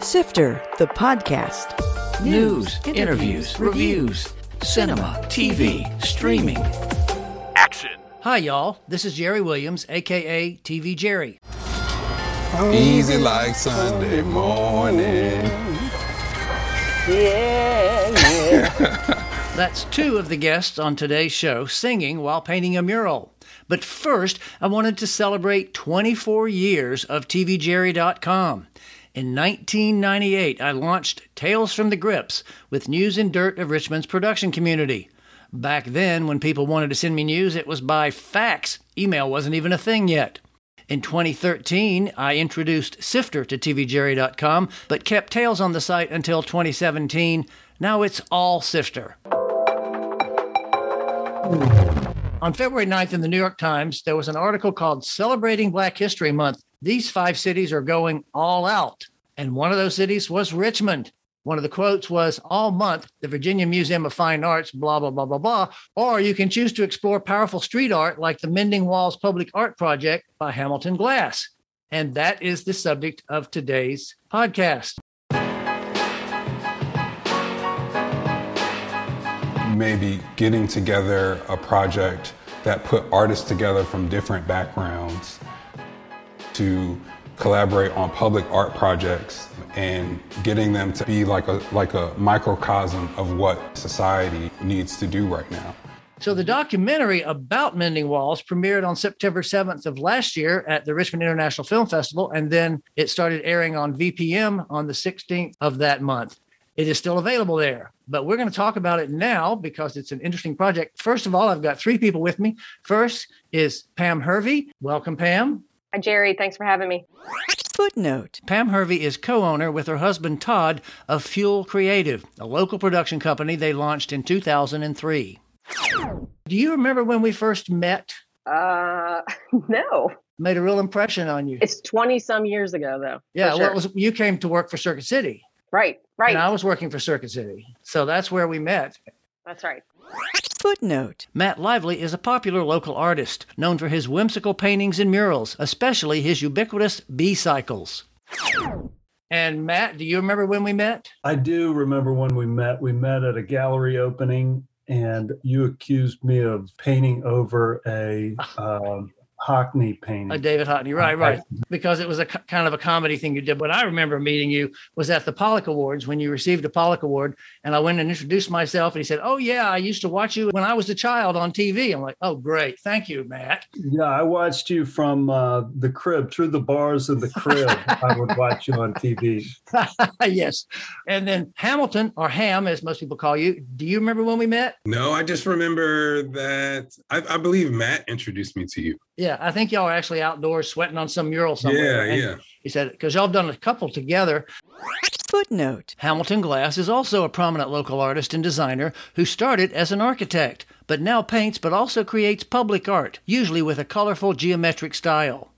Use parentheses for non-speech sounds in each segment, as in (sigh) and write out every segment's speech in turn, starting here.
Sifter, the podcast. News, interviews, reviews, cinema, TV, streaming. Action. Hi, y'all. This is Jerry Williams, aka TV Jerry. Easy like Sunday morning. Yeah. (laughs) That's two of the guests on today's show singing while painting a mural. But first, I wanted to celebrate 24 years of TVJerry.com. In 1998, I launched Tales from the Grips with news and dirt of Richmond's production community. Back then, when people wanted to send me news, it was by fax. Email wasn't even a thing yet. In 2013, I introduced Sifter to TVJerry.com, but kept Tales on the site until 2017. Now it's all Sifter. On February 9th in the New York Times, there was an article called Celebrating Black History Month. These five cities are going all out. And one of those cities was Richmond. One of the quotes was All month, the Virginia Museum of Fine Arts, blah, blah, blah, blah, blah. Or you can choose to explore powerful street art like the Mending Walls Public Art Project by Hamilton Glass. And that is the subject of today's podcast. Maybe getting together a project that put artists together from different backgrounds to collaborate on public art projects and getting them to be like a like a microcosm of what society needs to do right now. So the documentary about Mending Walls premiered on September 7th of last year at the Richmond International Film Festival, and then it started airing on VPM on the 16th of that month. It is still available there, but we're going to talk about it now because it's an interesting project. First of all, I've got three people with me. First is Pam Hervey. Welcome, Pam. Hi, Jerry. Thanks for having me. Footnote Pam Hervey is co owner with her husband Todd of Fuel Creative, a local production company they launched in 2003. Do you remember when we first met? Uh, (laughs) no, Made a real impression on you. it's 20 some years ago, though. yeah, for well, was you came to work for Circuit City, right, right. and I was working for Circuit City, so that's where we met. That's right. Footnote Matt Lively is a popular local artist known for his whimsical paintings and murals, especially his ubiquitous bee cycles. And Matt, do you remember when we met? I do remember when we met. We met at a gallery opening, and you accused me of painting over a um, Hockney painting. Uh, David Hockney, right, right. Because it was a k- kind of a comedy thing you did. But I remember meeting you was at the Pollak Awards when you received a Pollak Award, and I went and introduced myself, and he said, "Oh yeah, I used to watch you when I was a child on TV." I'm like, "Oh great, thank you, Matt." Yeah, I watched you from uh, the crib, through the bars of the crib. I would watch you on TV. (laughs) yes. And then Hamilton, or Ham, as most people call you. Do you remember when we met? No, I just remember that I, I believe Matt introduced me to you. Yeah, I think y'all are actually outdoors sweating on some mural somewhere. Yeah, And yeah. He said, because y'all have done a couple together. Footnote Hamilton Glass is also a prominent local artist and designer who started as an architect, but now paints but also creates public art, usually with a colorful geometric style.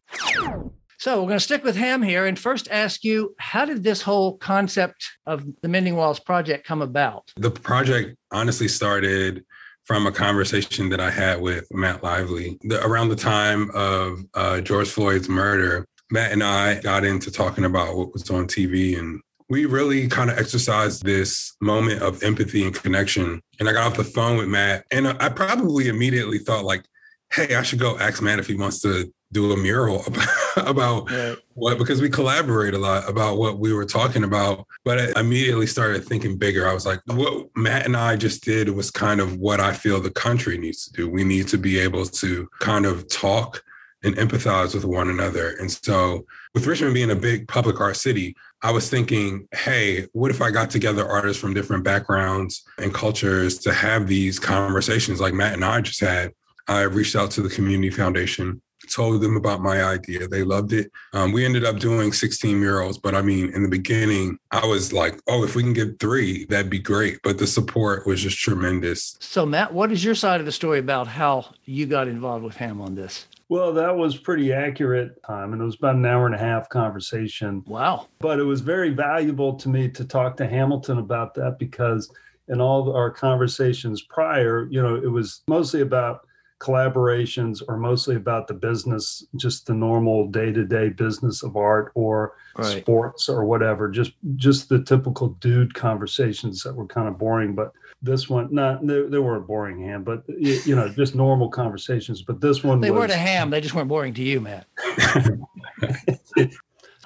So we're going to stick with Ham here and first ask you, how did this whole concept of the Mending Walls project come about? The project honestly started from a conversation that I had with Matt Lively the, around the time of uh, George Floyd's murder. Matt and I got into talking about what was on TV, and we really kind of exercised this moment of empathy and connection. And I got off the phone with Matt, and I probably immediately thought, like, hey, I should go ask Matt if he wants to do a mural about, (laughs) about Right. what because we collaborate a lot about what we were talking about. But i immediately started thinking bigger. I was like what matt and i just did was kind of what i feel the country needs to do. We need to be able to kind of talk and empathize with one another. And so with richmond being a big public art city i was thinking hey what if i got together artists from different backgrounds and cultures to have these conversations like matt and i just had? I reached out to the community foundation told them about my idea. They loved it. Um, we ended up doing 16 murals, but I mean, in the beginning, I was like, oh, if we can get three, that'd be great. But the support was just tremendous. So, Matt, what is your side of the story about how you got involved with Ham on this? Well, that was pretty accurate time, and it was about an hour and a half conversation. Wow. But it was very valuable to me to talk to Hamilton about that because in all our conversations prior, you know, it was mostly about collaborations are mostly about the business, just the normal day to day business of art or Right. sports or whatever. Just just the typical dude conversations that were kind of boring. But this one, not they, they weren't boring, Ham, but you, you know, just normal conversations. But this one They was were to ham. They just weren't boring to you, Matt. (laughs)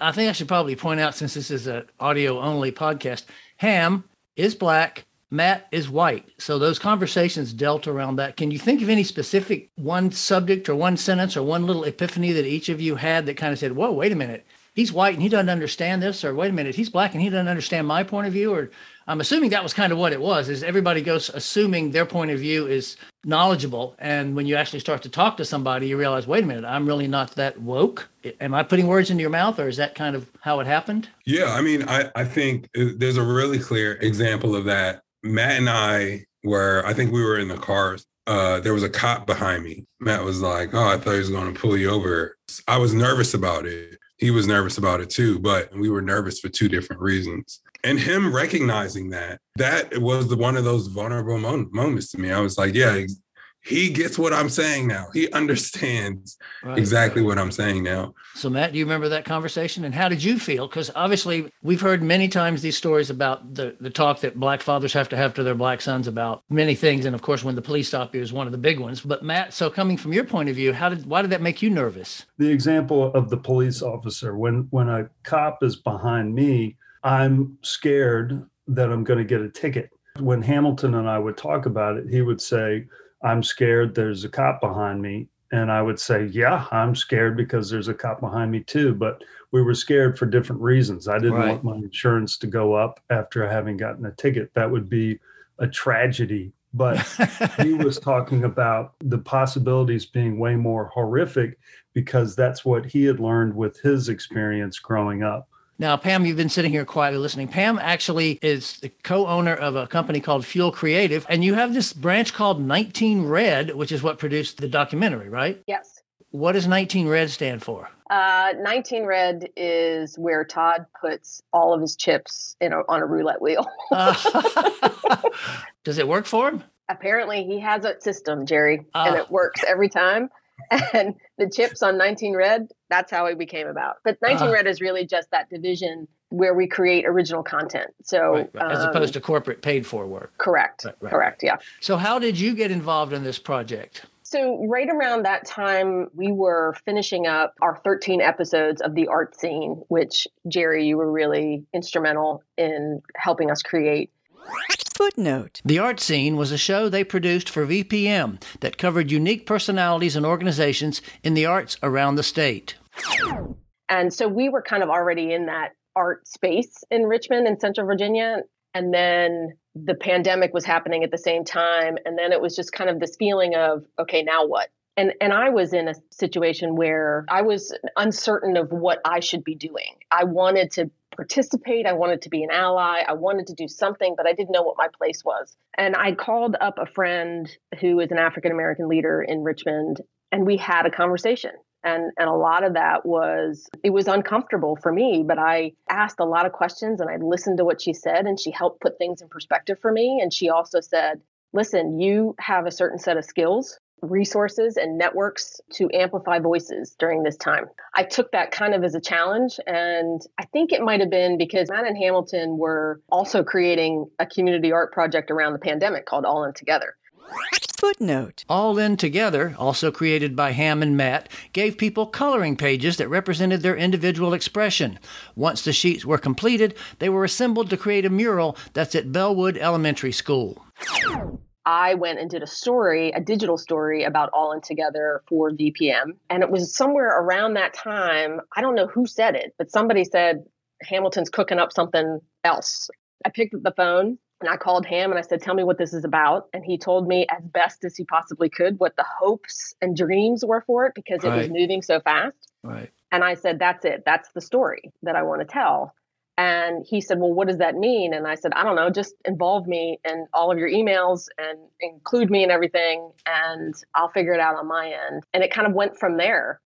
I think I should probably point out, since this is an audio only podcast, Ham is black, Matt is white. So those conversations dealt around that. Can you think of any specific one subject or one sentence or one little epiphany that each of you had that kind of said, whoa, wait a minute, he's white and he doesn't understand this, or wait a minute, he's black and he doesn't understand my point of view? Or I'm assuming that was kind of what it was, is everybody goes assuming their point of view is knowledgeable. And when you actually start to talk to somebody, you realize, wait a minute, I'm really not that woke. Am I putting words into your mouth, or is that kind of how it happened? Yeah, I mean, I, I think uh, there's a really clear example of that. Matt and I were, I think we were in the cars. Uh, there was a cop behind me. Matt was like, Oh, I thought he was going to pull you over. I was nervous about it. He was nervous about it too, but we were nervous for two different reasons. And him recognizing that, that was the one of those vulnerable mo- moments to me. I was like, Yeah, he gets what I'm saying now. He understands Right. exactly what I'm saying now. So, Matt, do you remember that conversation? And how did you feel? Because obviously, we've heard many times these stories about the, the talk that black fathers have to have to their black sons about many things. And of course, when the police stop you is one of the big ones. But, Matt, so coming from your point of view, how did why did that make you nervous? the example of the police officer when when a cop is behind me i'm scared that i'm going to get a ticket when hamilton and i would talk about it he would say i'm scared there's a cop behind me. And i would say yeah i'm scared because there's a cop behind me too. But we were scared for different reasons. I didn't Right. want my insurance to go up after having gotten a ticket. That would be a tragedy. But (laughs) he was talking about the possibilities being way more horrific because that's what he had learned with his experience growing up. Now, Pam, you've been sitting here quietly listening. Pam actually is the co owner of a company called Fuel Creative, and you have this branch called 19 Red, which is what produced the documentary, right? Yes. What does 19 Red stand for? Uh, 19 red is where Todd puts all of his chips in a, on a roulette wheel. Uh, (laughs) (laughs) does it work for him? Apparently, he has a system, Jerry, and Ah. it works every time. (laughs) And the chips on 19 red, that's how it became about. But 19 Ah. red is really just that division where we create original content. So, Right, right. As um, opposed to corporate paid for work. correct, right. correct, yeah. So, how did you get involved in this project? So, right around that time, we were finishing up our 13 episodes of The Art Scene, which, Jerry, you were really instrumental in helping us create. Footnote. The Art Scene was a show they produced for VPM that covered unique personalities and organizations in the arts around the state. And so we were kind of already in that art space in Richmond and Central Virginia. And then the pandemic was happening at the same time. And then it was just kind of this feeling of, okay, now what? And, and I was in a situation where I was uncertain of what I should be doing. I wanted to participate. I wanted to be an ally. I wanted to do something, but I didn't know what my place was. And I called up a friend who is an African American leader in Richmond, and we had a conversation and and a lot of that was it was uncomfortable for me but i asked a lot of questions and i listened to what she said and she helped put things in perspective for me and she also said listen you have a certain set of skills resources and networks to amplify voices during this time i took that kind of as a challenge and i think it might have been because matt and hamilton were also creating a community art project around the pandemic called all in together Footnote. All In Together, also created by Ham and Matt, gave people coloring pages that represented their individual expression. Once the sheets were completed, they were assembled to create a mural that's at Bellwood Elementary School. I went and did a story, a digital story about All In Together for VPM. And it was somewhere around that time. I don't know who said it, but somebody said Hamilton's cooking up something else. I picked up the phone and I called Ham and I said, Tell me what this is about. And he told me as best as he possibly could what the hopes and dreams were for it because it was moving so fast. Right. And I said, That's it. That's the story that I want to tell. And he said, Well, what does that mean? And I said, I don't know. Just involve me in all of your emails and include me in everything, and I'll figure it out on my end. And it kind of went from there.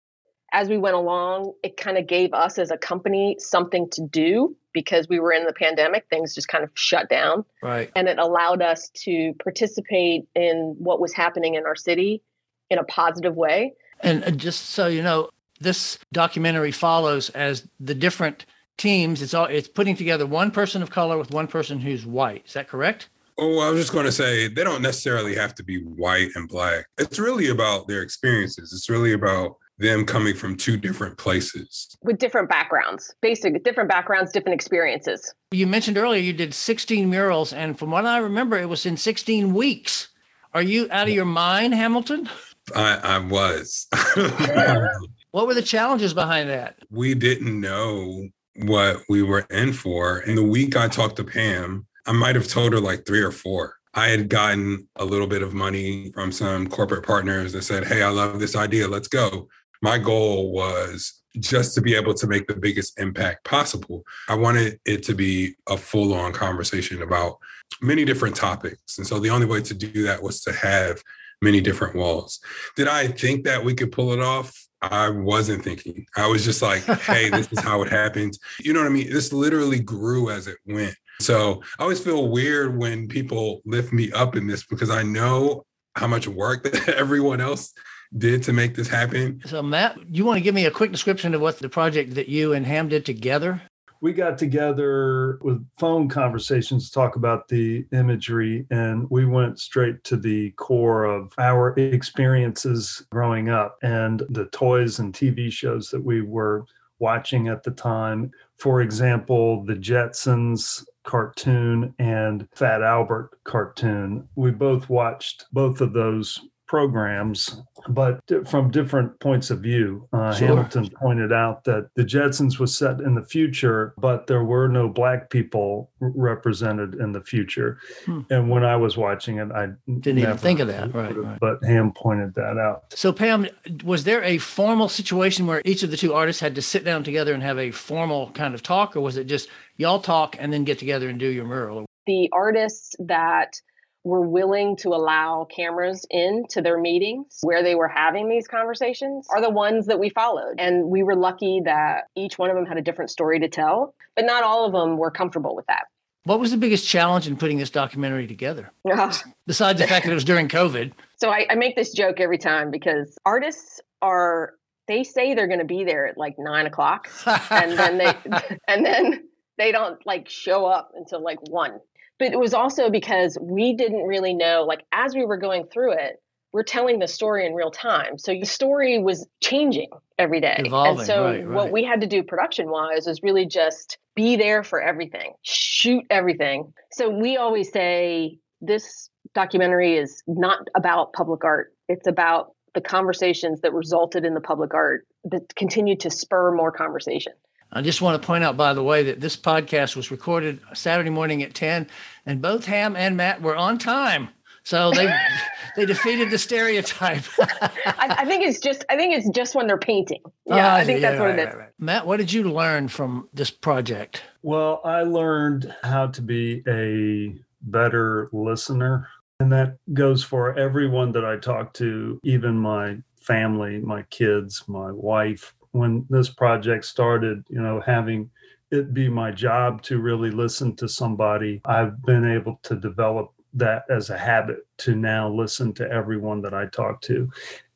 As we went along, it kind of gave us as a company something to do because we were in the pandemic. Things just kind of shut down Right. and it allowed us to participate in what was happening in our city in a positive way. And just so you know, this documentary follows as the different teams. It's all it's putting together one person of color with one person who's white. Is that correct? Oh, I was just going to say they don't necessarily have to be white and black. It's really about their experiences. It's really about them coming from two different places with different backgrounds, basic different backgrounds, different experiences. You mentioned earlier you did 16 murals, and from what I remember, it was in 16 weeks. Are you out of your mind, Hamilton? I, I was. (laughs) what were the challenges behind that? We didn't know what we were in for. And the week I talked to Pam, I might have told her like three or four. I had gotten a little bit of money from some corporate partners that said, Hey, I love this idea. Let's go. My goal was just to be able to make the biggest impact possible. I wanted it to be a full on conversation about many different topics. And so the only way to do that was to have many different walls. Did I think that we could pull it off? I wasn't thinking. I was just like, hey, this is how it happens. You know what I mean? This literally grew as it went. So I always feel weird when people lift me up in this because I know how much work that (laughs) everyone else did to make this happen. So, Matt, you want to give me a quick description of what the project that you and Ham did together? We got together with phone conversations to talk about the imagery, and we went straight to the core of our experiences growing up and the toys and TV shows that we were watching at the time. For example, the Jetsons cartoon and Fat Albert cartoon. We both watched both of those programs, but from different points of view. Uh, sure. Hamilton pointed out that the Jetsons was set in the future, but there were no black people represented in the future. Hmm. And when I was watching it, I didn't even think of that. Right, right. But Ham pointed that out. So, Pam, was there a formal situation where each of the two artists had to sit down together and have a formal kind of talk, or was it just y'all talk and then get together and do your mural? The artists that were willing to allow cameras into their meetings where they were having these conversations are the ones that we followed. And we were lucky that each one of them had a different story to tell, but not all of them were comfortable with that. What was the biggest challenge in putting this documentary together? (laughs) Besides the fact that it was during COVID. So I, I make this joke every time because artists are they say they're going to be there at like nine o'clock and then they (laughs) (laughs) and then they don't like show up until like one but it was also because we didn't really know like as we were going through it we're telling the story in real time. So the story was changing every day. Evolving, and so right, right. what we had to do production wise was really just be there for everything shoot everything. So we always say this documentary is not about public art. It's about the conversations that resulted in the public art that continued to spur more conversation I just want to point out, by the way, that this podcast was recorded Saturday morning at 10, and both Ham and Matt were on time. So they (laughs) they defeated the stereotype. I, I, think it's just I think it's just when they're painting. Yeah, uh, I think yeah, that's right, what it is. Right, right. Matt, what did you learn from this project? Well, I learned how to be a better listener. And that goes for everyone that I talk to, even my family, my kids, my wife, when this project started, you know, having it be my job to really listen to somebody, I've been able to develop that as a habit to now listen to everyone that I talk to.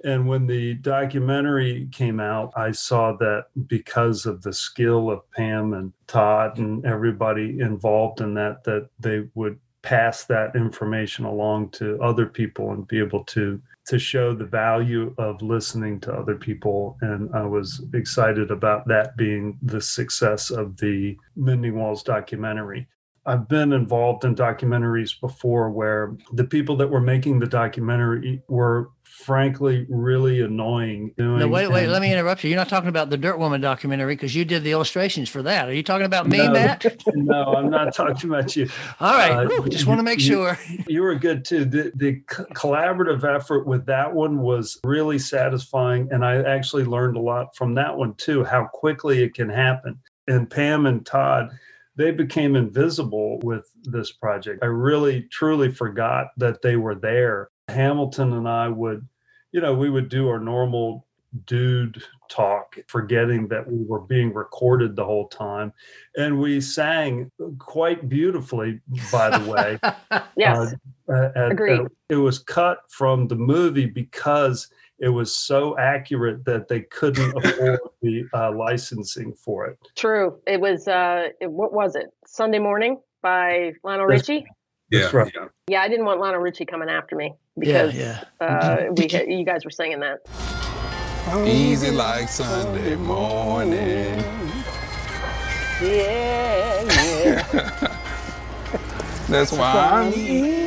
And when the documentary came out, I saw that because of the skill of Pam and Todd and everybody involved in that, that they would pass that information along to other people and be able to to show the value of listening to other people. And I was excited about that being the success of the Mending Walls documentary. I've been involved in documentaries before where the people that were making the documentary were frankly really annoying. no, wait, wait. let me interrupt you. You're not talking about the Dirt Woman documentary because you did the illustrations for that. Are you talking about me, no, Matt? (laughs) no, I'm not talking about you. All right. Uh, just want to make you, sure. You were good too. The, the collaborative effort with that one was really satisfying. And I actually learned a lot from that one too, how quickly it can happen. And Pam and Todd, they became invisible with this project. I really truly forgot that they were there. Hamilton and I would, you know, we would do our normal dude talk, forgetting that we were being recorded the whole time. And we sang quite beautifully, by the way. (laughs) yes. Uh, at, Agreed. At, it was cut from the movie because it was so accurate that they couldn't (laughs) afford the uh, licensing for it. True. It was uh it, what was it? Sunday morning by Lionel Richie. Yeah, right. yeah. Yeah, I didn't want Lionel Richie coming after me because yeah. uh we Did you guys were singing that. Easy like Sunday morning. Yeah, yeah. (laughs) That's why I'm easy.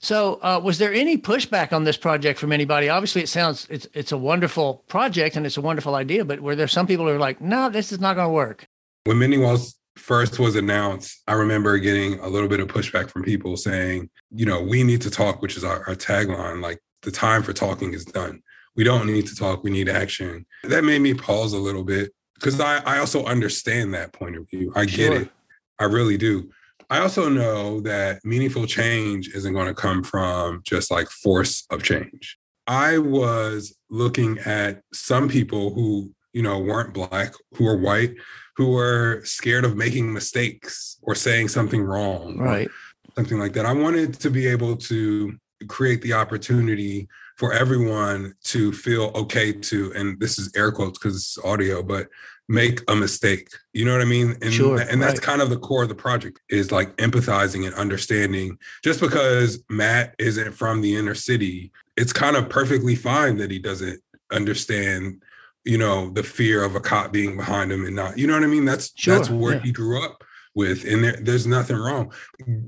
So, uh, was there any pushback on this project from anybody? Obviously, it sounds it's it's a wonderful project and it's a wonderful idea, but were there some people who were like, "No, this is not going to work"? When Mending Walls first was announced, I remember getting a little bit of pushback from people saying, you know, we need to talk, which is our, our tagline. Like the time for talking is done. We don't need to talk. We need action. That made me pause a little bit because I, I also understand that point of view. I get Sure. it. I really do. I also know that meaningful change isn't going to come from just like force of change. I was looking at some people who, you know, weren't black, who are white, who were scared of making mistakes or saying something wrong, Right. something like that. I wanted to be able to create the opportunity for everyone to feel okay to, and this is air quotes because it's audio, but make a mistake. You know what I mean? And, Sure, and that's right. kind of the core of the project is like empathizing and understanding. Just because Matt isn't from the inner city, it's kind of perfectly fine that he doesn't understand you know the fear of a cop being behind him and not you know what i mean? That's that's Sure, where yeah. he grew up with and there, there's nothing wrong.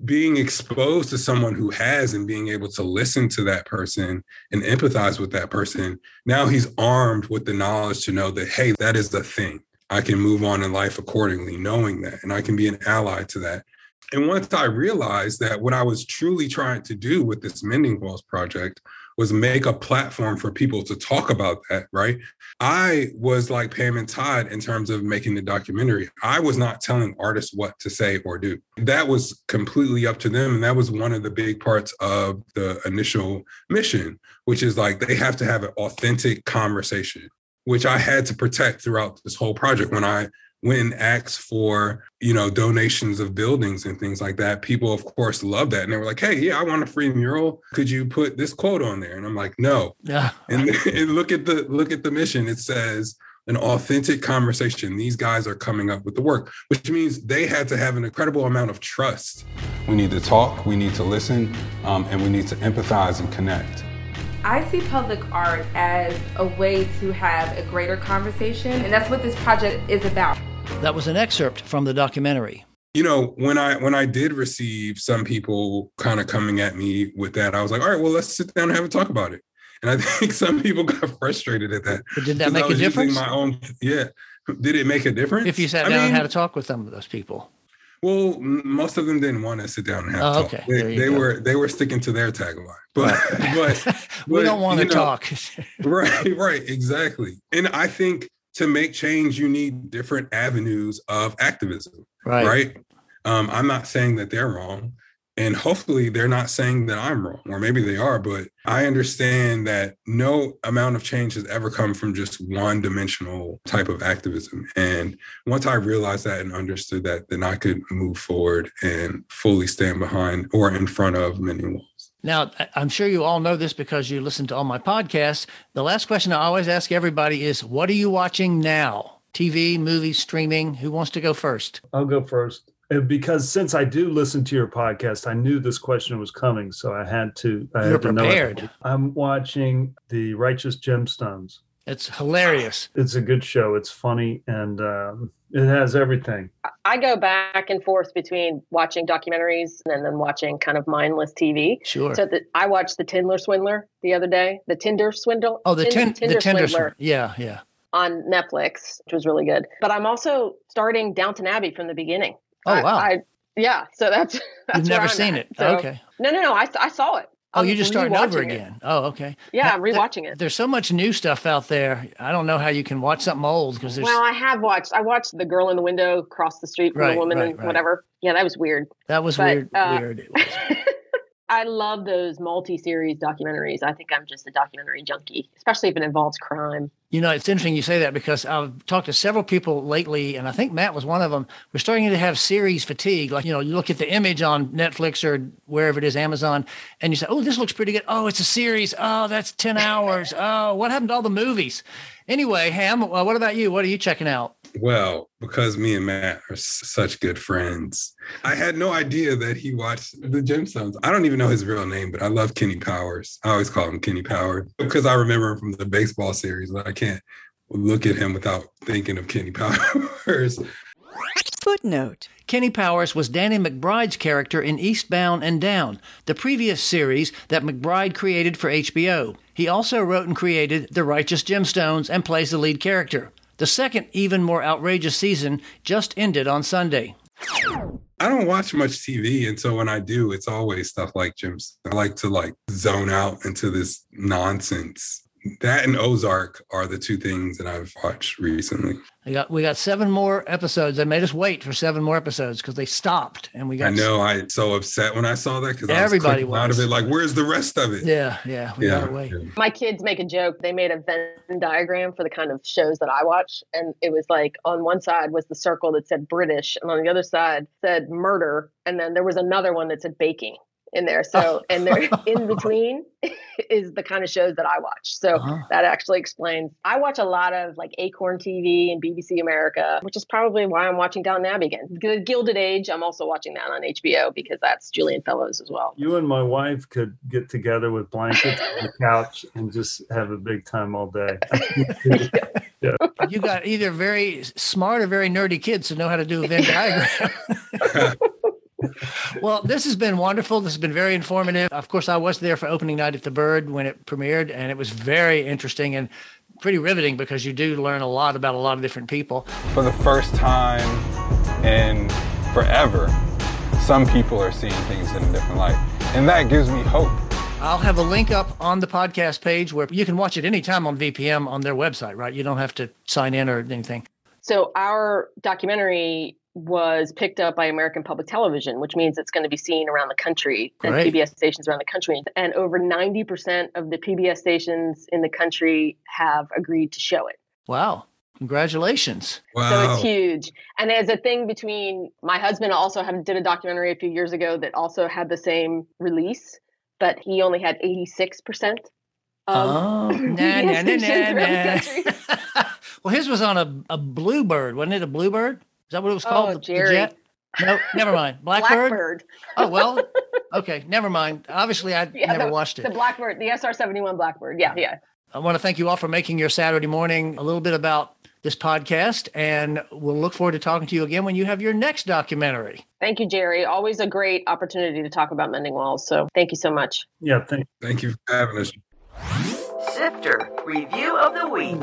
Being exposed to someone who has and being able to listen to that person and empathize with that person now he's armed with the knowledge to know that hey that is the thing. I can move on in life accordingly knowing that and i can be an ally to that. And once i realized that what i was truly trying to do with this mending walls project was make a platform for people to talk about that, right? I was like Pam and Todd in terms of making the documentary. I was not telling artists what to say or do. That was completely up to them. And that was one of the big parts of the initial mission, which is like they have to have an authentic conversation, which I had to protect throughout this whole project. When I went and asked for, you know, donations of buildings and things like that, people of course love that. And they were like, hey, yeah, I want a free mural. Could you put this quote on there? And I'm like, no, Yeah. and, (laughs) and look at the look at the mission it says an authentic conversation these guys are coming up with the work which means they had to have an incredible amount of trust We need to talk, we need to listen, um, and we need to empathize and connect. I see public art as a way to have a greater conversation, and that's what this project is about. That was an excerpt from the documentary. you know when i when i did receive some people kind of coming at me with that i was like all right well let's sit down and have a talk about it and i (laughs) think some people got frustrated at that But did that make a difference? my own yeah did it make a difference If you sat I down and mean, had a talk with some of those people. Well, most of them didn't want to sit down and have Oh, a talk. okay. They, they were they were sticking to their tagline. (laughs) But but (laughs) we but, don't want to know, talk. right, right, exactly. And I think to make change, you need different avenues of activism, right. right? Um, I'm not saying that they're wrong, and hopefully they're not saying that I'm wrong, or maybe they are. But I understand that no amount of change has ever come from just one-dimensional type of activism. And once I realized that and understood that, then I could move forward and fully stand behind or in front of Mending Walls. Now, I'm sure you all know this because you listen to all my podcasts. The last question I always ask everybody is what are you watching now? TV, movies, streaming? Who wants to go first? I'll go first. Because since I do listen to your podcast, I knew this question was coming, so I had to. I You're had to know it. prepared. I'm watching The Righteous Gemstones. It's hilarious. It's a good show. It's funny and um, it has everything. I go back and forth between watching documentaries and then watching kind of mindless TV. Sure. So the, I watched the Tindler Swindler the other day, the Tinder Swindle. oh, the, Tin- ten, the Tinder. Swindler Swindler. Yeah, yeah. on Netflix, which was really good. But I'm also starting Downton Abbey from the beginning. Oh, I- wow. I, yeah, so that's, (laughs) that's You've where never I'm seen at. it. So- okay. No, no, no. I, I saw it. Oh, I'm you're just starting over rewatching it. again. Oh, okay. Yeah, I'm rewatching it. There's so much new stuff out there. I don't know how you can watch something old because there's. Well, I have watched. I watched the girl in the window across the street from Right, the woman right, and right. whatever. Yeah, that was weird. that was but, weird. uh, weird. (laughs) I love those multi-series documentaries. I think I'm just a documentary junkie, especially if it involves crime. You know, it's interesting you say that because I've talked to several people lately, and I think Matt was one of them. We're starting to have series fatigue. Like, you know, you look at the image on Netflix or wherever it is, Amazon, and you say, oh, this looks pretty good. Oh, it's a series. Oh, that's 10 hours. Oh, what happened to all the movies? Anyway, Ham, uh, what about you? What are you checking out? Well, because me and Matt are such good friends, I had no idea that he watched the Gemstones. I don't even know his real name, but I love Kenny Powers. I always call him Kenny Powers because I remember him from the baseball series. But I can't look at him without thinking of Kenny (laughs) Powers. Footnote Kenny Powers was Danny McBride's character in Eastbound and Down, the previous series that McBride created for HBO. He also wrote and created The Righteous Gemstones and plays the lead character. The second, even more outrageous season just ended on Sunday. I don't watch much TV, and so when I do, it's always stuff like Jim's. I like to like zone out into this nonsense that and Ozark are the two things that I've watched recently. We got we got seven more episodes. They made us wait for seven more episodes because they stopped, and we got. I know. I so upset when I saw that because everybody was, was out of it. Like, where's the rest of it? Yeah, yeah, we yeah, gotta wait. Yeah. My kids make a joke. They made a Venn diagram for the kind of shows that I watch, and it was like on one side was the circle that said British, and on the other side said murder, and then there was another one that said baking in there. So, (laughs) and they're in between (laughs) is the kind of shows that I watch. So uh-huh. that actually explains. I watch a lot of like Acorn TV and BBC America, which is probably why I'm watching Downton Abbey again. The Gilded Age, I'm also watching that on HBO because that's Julian Fellowes as well. You and my wife could get together with blankets on the couch and just have a big time all day. (laughs) yeah. You got either very smart or very nerdy kids to know how to do a Venn diagram well, this has been wonderful. This has been very informative. Of course, I was there for opening night at the Byrd when it premiered, and it was very interesting and pretty riveting because you do learn a lot about a lot of different people. For the first time in forever, some people are seeing things in a different light, and that gives me hope. I'll have a link up on the podcast page where you can watch it anytime on VPM on their website, right? You don't have to sign in or anything. So our documentary was picked up by American Public Television, which means it's going to be seen around the country and PBS stations around the country. And over 90% of the PBS stations in the country have agreed to show it. Wow. Congratulations. Wow. So it's huge. And as a thing between my husband also had, did a documentary a few years ago that also had the same release, but he only had 86%. oh, (laughs) nah, nah, nah, nah, nah. (laughs) well, his was on a, a bluebird, wasn't it? A bluebird? Is that what it was oh, called? Oh, the, Jerry. The no, never mind. (laughs) Blackbird. Blackbird. oh well. (laughs) Okay, never mind. Obviously, I yeah, never the, watched it. The Blackbird, the SR seventy one Blackbird. Yeah, yeah. I want to thank you all for making your Saturday morning a little bit about this podcast, and we'll look forward to talking to you again when you have your next documentary. Thank you, Jerry. Always a great opportunity to talk about mending walls. So thank you so much. Yeah, thank. Thank you for having us. Sifter Review of the Week.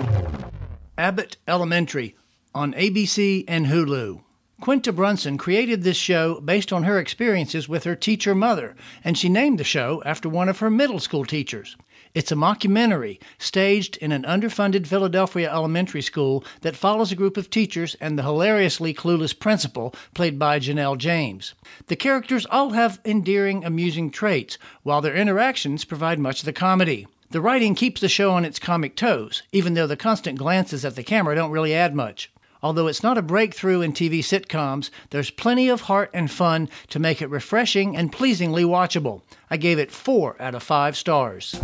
Abbott Elementary on ABC and Hulu. Quinta Brunson created this show based on her experiences with her teacher mother, and she named the show after one of her middle school teachers. It's a mockumentary staged in an underfunded Philadelphia elementary school that follows a group of teachers and the hilariously clueless principal, played by Janelle James. The characters all have endearing, amusing traits, while their interactions provide much of the comedy. The writing keeps the show on its comic toes, even though the constant glances at the camera don't really add much. Although it's not a breakthrough in TV sitcoms, there's plenty of heart and fun to make it refreshing and pleasingly watchable. I gave it 4 out of 5 stars.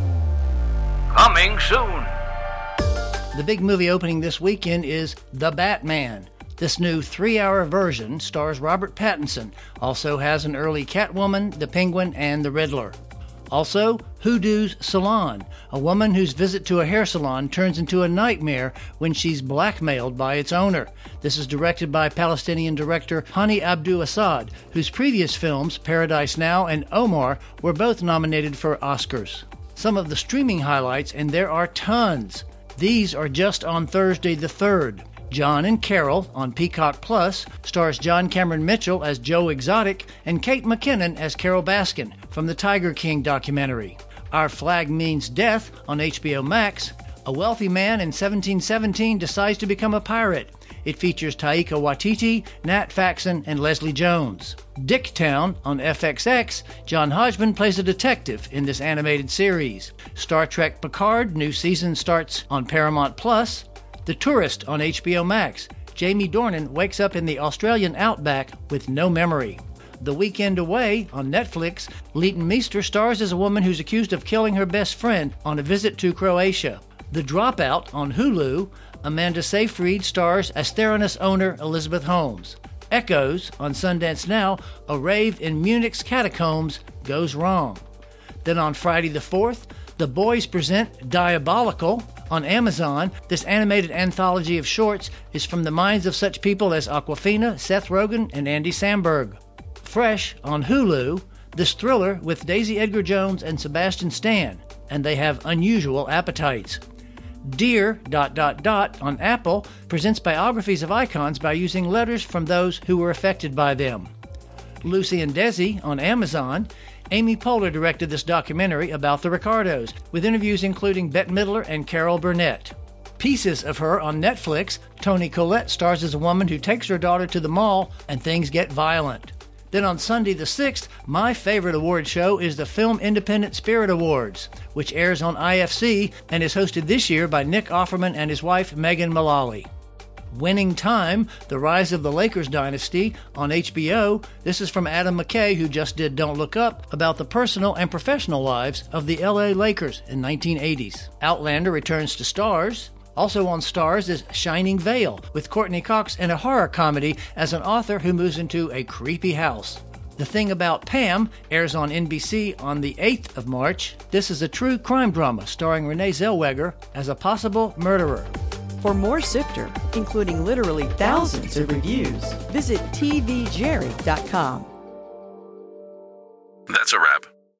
Coming soon. The big movie opening this weekend is The Batman. This new three hour version stars Robert Pattinson, also has an early Catwoman, the Penguin, and the Riddler. Also, Huda's Salon, a woman whose visit to a hair salon turns into a nightmare when she's blackmailed by its owner. This is directed by Palestinian director Hany Abu-Assad, whose previous films, Paradise Now and Omar, were both nominated for Oscars. Some of the streaming highlights, and there are tons. These are just on Thursday the 3rd. John and Carol on Peacock Plus stars John Cameron Mitchell as Joe Exotic and Kate McKinnon as Carole Baskin from the Tiger King documentary. Our Flag Means Death on HBO Max. A wealthy man in 1717 decides to become a pirate. It features Taika Waititi, Nat Faxon, and Leslie Jones. Dicktown on FXX, John Hodgman plays a detective in this animated series. Star Trek Picard new season starts on Paramount Plus. The Tourist on HBO Max. Jamie Dornan wakes up in the Australian outback with no memory. The Weekend Away on Netflix, Leighton Meester stars as a woman who's accused of killing her best friend on a visit to Croatia. The Dropout on Hulu, Amanda Seyfried stars as Theranos owner Elizabeth Holmes. Echoes on Sundance Now, a rave in Munich's catacombs goes wrong. Then on Friday the 4th, the boys present Diabolical on Amazon. This animated anthology of shorts is from the minds of such people as Awkwafina, Seth Rogen, and Andy Samberg. Fresh on Hulu, this thriller with Daisy Edgar Jones and Sebastian Stan, and they have unusual appetites. Dear dot dot dot on Apple presents biographies of icons by using letters from those who were affected by them. Lucy and Desi on Amazon. Amy Poehler directed this documentary about the Ricardos, with interviews including Bette Midler and Carol Burnett. Pieces of her on Netflix. Toni Collette stars as a woman who takes her daughter to the mall and things get violent. Then on Sunday the 6th, my favorite award show is the Film Independent Spirit Awards, which airs on IFC and is hosted this year by Nick Offerman and his wife Megan Mullally. Winning Time, The Rise of the Lakers Dynasty on HBO. This is from Adam McKay, who just did Don't Look Up, about the personal and professional lives of the LA Lakers in 1980s. Outlander returns to Starz. Also on Starz is Shining Vale, with Courteney Cox in a horror comedy as an author who moves into a creepy house. The Thing About Pam airs on NBC on the 8th of March. This is a true crime drama starring Renee Zellweger as a possible murderer. For more Sifter, including literally thousands of reviews, visit tvjerry.com. That's a wrap.